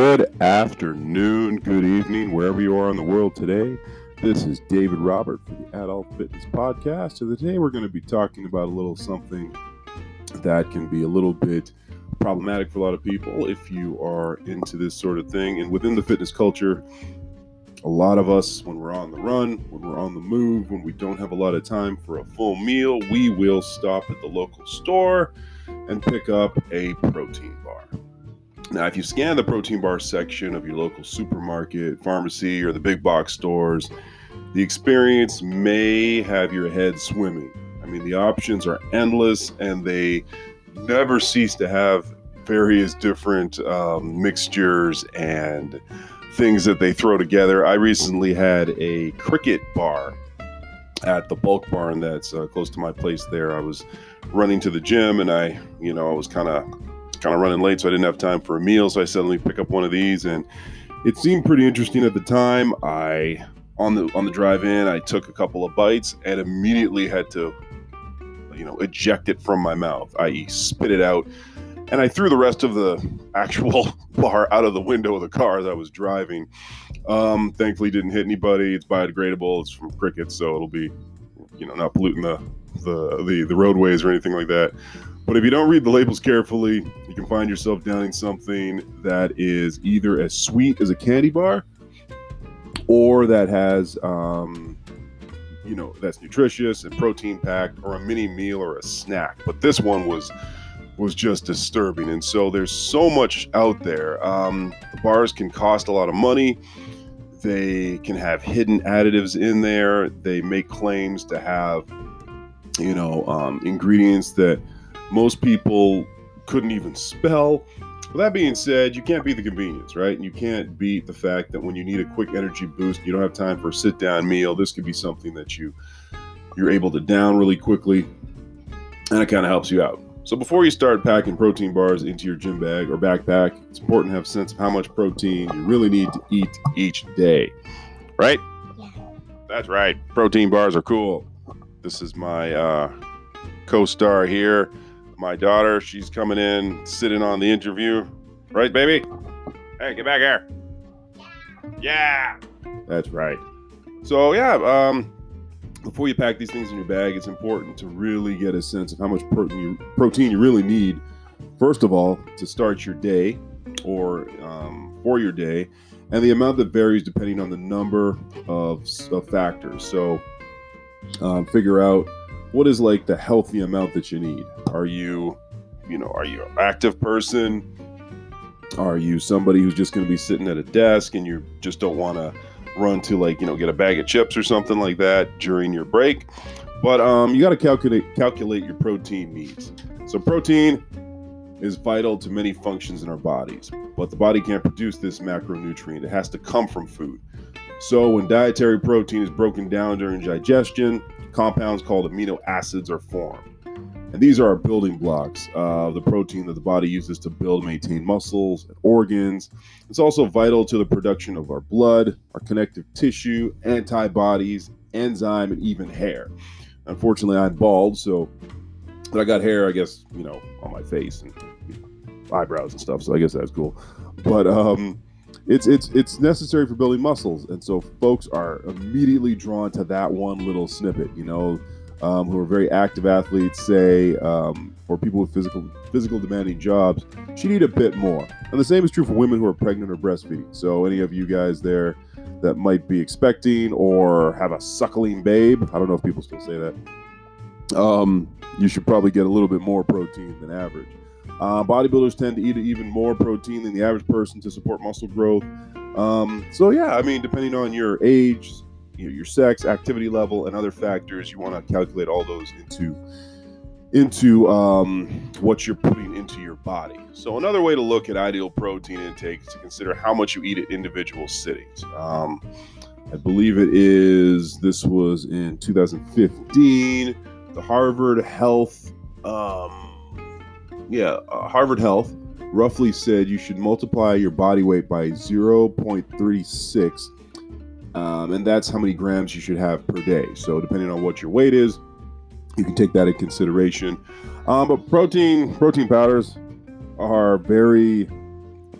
Good afternoon, good evening, wherever you are in the world today. This is David Robert for the Adult Fitness Podcast. And today we're going to be talking about a little something that can be a little bit problematic for a lot of people if you are into this sort of thing. And within the fitness culture, a lot of us, when we're on the run, when we're on the move, when we don't have a lot of time for a full meal, we will stop at the local store and pick up a protein bar. Now, if you scan the protein bar section of your local supermarket, pharmacy, or the big box stores, the experience may have your head swimming. I mean, the options are endless and they never cease to have various different um, mixtures and things that they throw together. I recently had a cricket bar at the bulk barn that's uh, close to my place there. I was running to the gym and I, you know, I was kind of kind of running late, so I didn't have time for a meal. So I me pick up one of these, and it seemed pretty interesting at the time. I on the on the drive in, I took a couple of bites and immediately had to, you know, eject it from my mouth, i.e., spit it out. And I threw the rest of the actual bar out of the window of the car as I was driving. Um, thankfully, didn't hit anybody. It's biodegradable. It's from crickets, so it'll be, you know, not polluting the the the, the roadways or anything like that. But if you don't read the labels carefully, you can find yourself downing something that is either as sweet as a candy bar or that has, um, you know, that's nutritious and protein packed or a mini meal or a snack. But this one was was just disturbing. And so there's so much out there. Um, the bars can cost a lot of money. They can have hidden additives in there. They make claims to have, you know, um, ingredients that most people couldn't even spell. With that being said, you can't beat the convenience, right? And you can't beat the fact that when you need a quick energy boost, you don't have time for a sit-down meal. This could be something that you you're able to down really quickly, and it kind of helps you out. So before you start packing protein bars into your gym bag or backpack, it's important to have a sense of how much protein you really need to eat each day. Right? Yeah. That's right. Protein bars are cool. This is my uh, co-star here my daughter. She's coming in, sitting on the interview. Right, baby? Hey, get back here. Yeah. That's right. So, yeah, um, before you pack these things in your bag, it's important to really get a sense of how much protein you, protein you really need. First of all, to start your day or um, for your day, and the amount that varies depending on the number of, of factors. So, um, figure out what is like the healthy amount that you need? Are you you know are you an active person? Are you somebody who's just going to be sitting at a desk and you just don't want to run to like you know get a bag of chips or something like that during your break? But um, you got to calculate calculate your protein needs. So protein is vital to many functions in our bodies but the body can't produce this macronutrient. It has to come from food. So when dietary protein is broken down during digestion compounds called amino acids are formed. And these are our building blocks of the protein that the body uses to build and maintain muscles and organs. It's also vital to the production of our blood, our connective tissue, antibodies, enzyme, and even hair. Unfortunately, I'm bald, so but I got hair, I guess, you know, on my face and you know, eyebrows and stuff. So I guess that's cool. But um, it's it's it's necessary for building muscles, and so folks are immediately drawn to that one little snippet. You know, um, who are very active athletes say, um, or people with physical physical demanding jobs, should eat a bit more. And the same is true for women who are pregnant or breastfeeding. So any of you guys there that might be expecting or have a suckling babe, I don't know if people still say that. Um, you should probably get a little bit more protein than average. Uh, bodybuilders tend to eat even more protein than the average person to support muscle growth. Um, so yeah, I mean, depending on your age, your sex, activity level, and other factors, you want to calculate all those into into um, what you're putting into your body. So another way to look at ideal protein intake is to consider how much you eat at individual sittings. Um, I believe it is. This was in 2015. The Harvard Health. Um, yeah, uh, Harvard Health roughly said you should multiply your body weight by 0.36, um, and that's how many grams you should have per day. So, depending on what your weight is, you can take that in consideration. Um, but protein protein powders are very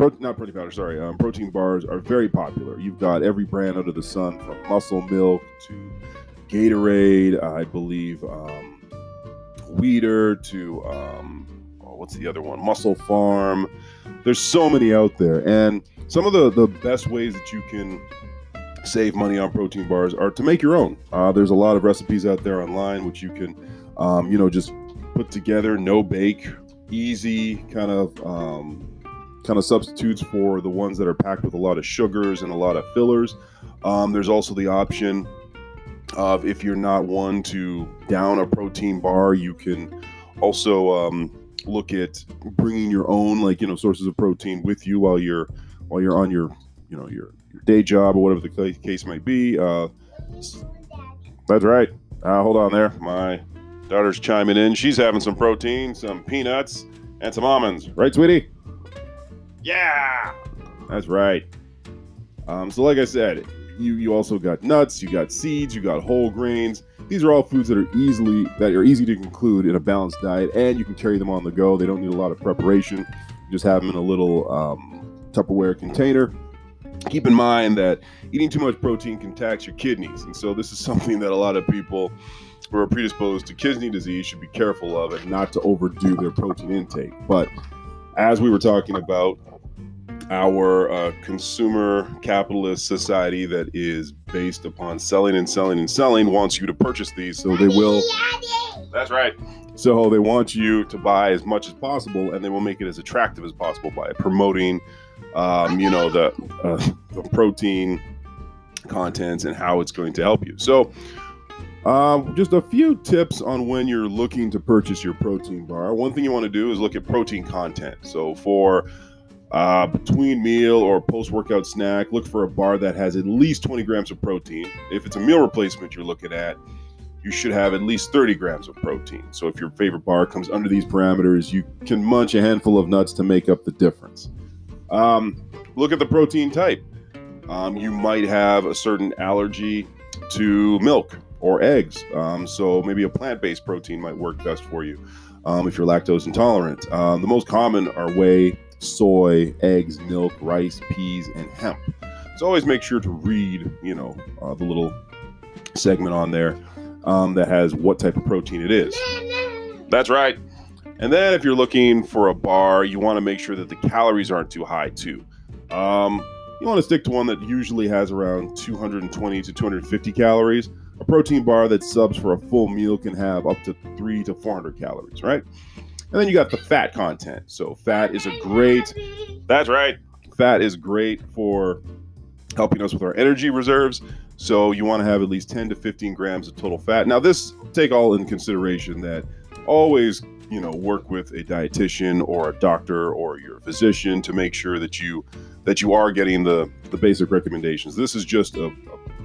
Pro- not protein powder, sorry. Um, protein bars are very popular. You've got every brand under the sun, from Muscle Milk to Gatorade, I believe, um, Weeder to um, what's the other one? MusclePharm. There's so many out there, and some of the the best ways that you can save money on protein bars are to make your own. Uh, there's a lot of recipes out there online which you can, um, you know, just put together, no bake, easy kind of um, kind of substitutes for the ones that are packed with a lot of sugars and a lot of fillers. Um, there's also the option of if you're not one to down a protein bar, you can also um, look at bringing your own like you know sources of protein with you while you're while you're on your you know your, your day job or whatever the case might be. Uh, that's right. Uh, hold on there. My daughter's chiming in. She's having some protein, some peanuts, and some almonds. Right, sweetie? Yeah, that's right. Um, so, like I said, you you also got nuts, you got seeds, you got whole grains. These are all foods that are easily that are easy to include in a balanced diet, and you can carry them on the go. They don't need a lot of preparation. You just have them in a little um, Tupperware container. Keep in mind that eating too much protein can tax your kidneys, and so this is something that a lot of people who are predisposed to kidney disease should be careful of, and not to overdo their protein intake. But as we were talking about, our uh, consumer capitalist society that is based upon selling and selling and selling wants you to purchase these so they will that's right so they want you to buy as much as possible and they will make it as attractive as possible by promoting um, you know the, uh, the protein contents and how it's going to help you so uh, just a few tips on when you're looking to purchase your protein bar. One thing you want to do is look at protein content. So, for uh, between meal or post workout snack, look for a bar that has at least 20 grams of protein. If it's a meal replacement you're looking at, you should have at least 30 grams of protein. So if your favorite bar comes under these parameters, you can munch a handful of nuts to make up the difference. Um, look at the protein type. Um, you might have a certain allergy to milk or eggs. Um, so maybe a plant based protein might work best for you um, if you're lactose intolerant. Um, the most common are whey soy, eggs, milk, rice, peas, and hemp. So always make sure to read, you know, uh, the little segment on there um, that has what type of protein it is. That's right. And then if you're looking for a bar, you want to make sure that the calories aren't too high too. Um, you want to stick to one that usually has around 220 to 250 calories. A protein bar that subs for a full meal can have up to three to 400 calories, right? And then you got the fat content. So fat is a great. That's right. Fat is great for helping us with our energy reserves. So you want to have at least 10 to 15 grams of total fat. Now this take all in consideration that always you know work with a dietitian or a doctor or your physician to make sure that you that you are getting the the basic recommendations. This is just a,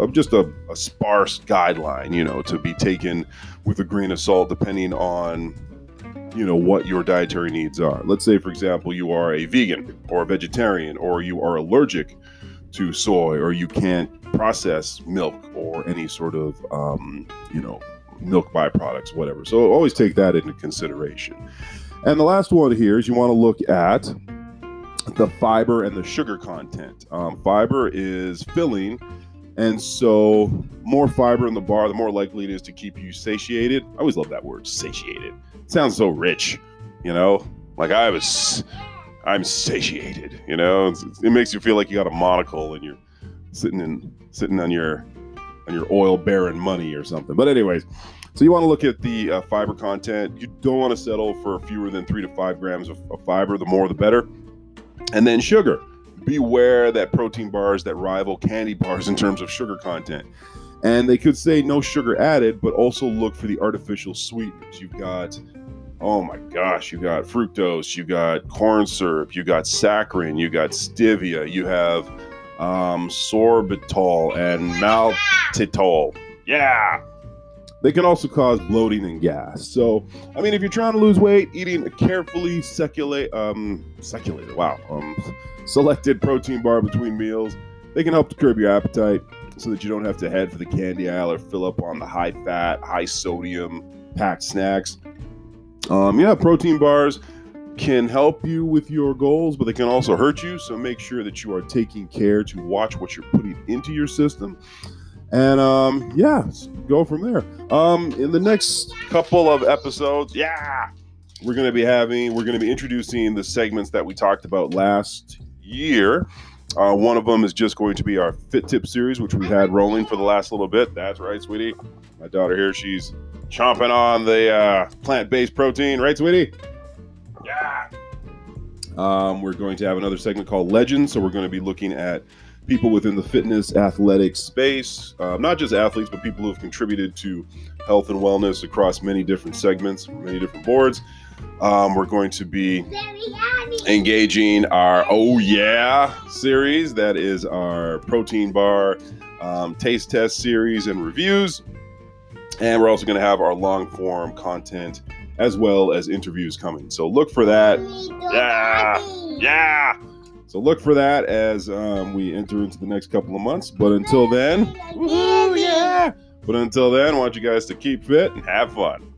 a just a, a sparse guideline, you know, to be taken with a grain of salt depending on you know what your dietary needs are. Let's say, for example, you are a vegan or a vegetarian, or you are allergic to soy, or you can't process milk or any sort of um, you know milk byproducts, whatever. So always take that into consideration. And the last one here is you want to look at the fiber and the sugar content. Um, fiber is filling. And so, more fiber in the bar, the more likely it is to keep you satiated. I always love that word, satiated sounds so rich, you know? Like I was, I'm satiated, you know? It's, it makes you feel like you got a monocle and you're sitting in, sitting on your, on your oil baron money or something. But anyways, so you want to look at the uh, fiber content. You don't want to settle for fewer than three to five grams of, of fiber. The more, the better. And then sugar. Beware that protein bars that rival candy bars in terms of sugar content. And they could say no sugar added, but also look for the artificial sweeteners. You've got oh my gosh, you've got fructose, you've got corn syrup, you've got saccharin, you've got stevia, you have um, sorbitol and maltitol. Yeah. They can also cause bloating and gas. So, I mean, if you're trying to lose weight, eating a carefully seculate, um, seculated, wow, um, selected protein bar between meals, they can help to curb your appetite so that you don't have to head for the candy aisle or fill up on the high fat, high sodium packed snacks. Um, yeah, protein bars. can help you with your goals, but they can also hurt you. So make sure that you are taking care to watch what you're putting into your system. And um, yeah, go from there. Um, in the next couple of episodes, yeah, we're going to be having, we're going to be introducing the segments that we talked about last year. Uh, one of them is just going to be our Fit Tip series, which we've had rolling for the last little bit. That's right, sweetie. My daughter here, she's chomping on the uh, plant based protein, right, sweetie? Yeah. Um, we're going to have another segment called Legends. So we're going to be looking at people within the fitness athletics space, uh, not just athletes, but people who have contributed to health and wellness across many different segments, many different boards. Um, we're going to be engaging our Oh Yeah series. That is our protein bar um, taste test series and reviews. And we're also going to have our long form content as well as interviews coming. So look for that. Yeah. Yeah. So look for that as um, we enter into the next couple of months. But until then, yeah. But until then, I want you guys to keep fit and have fun.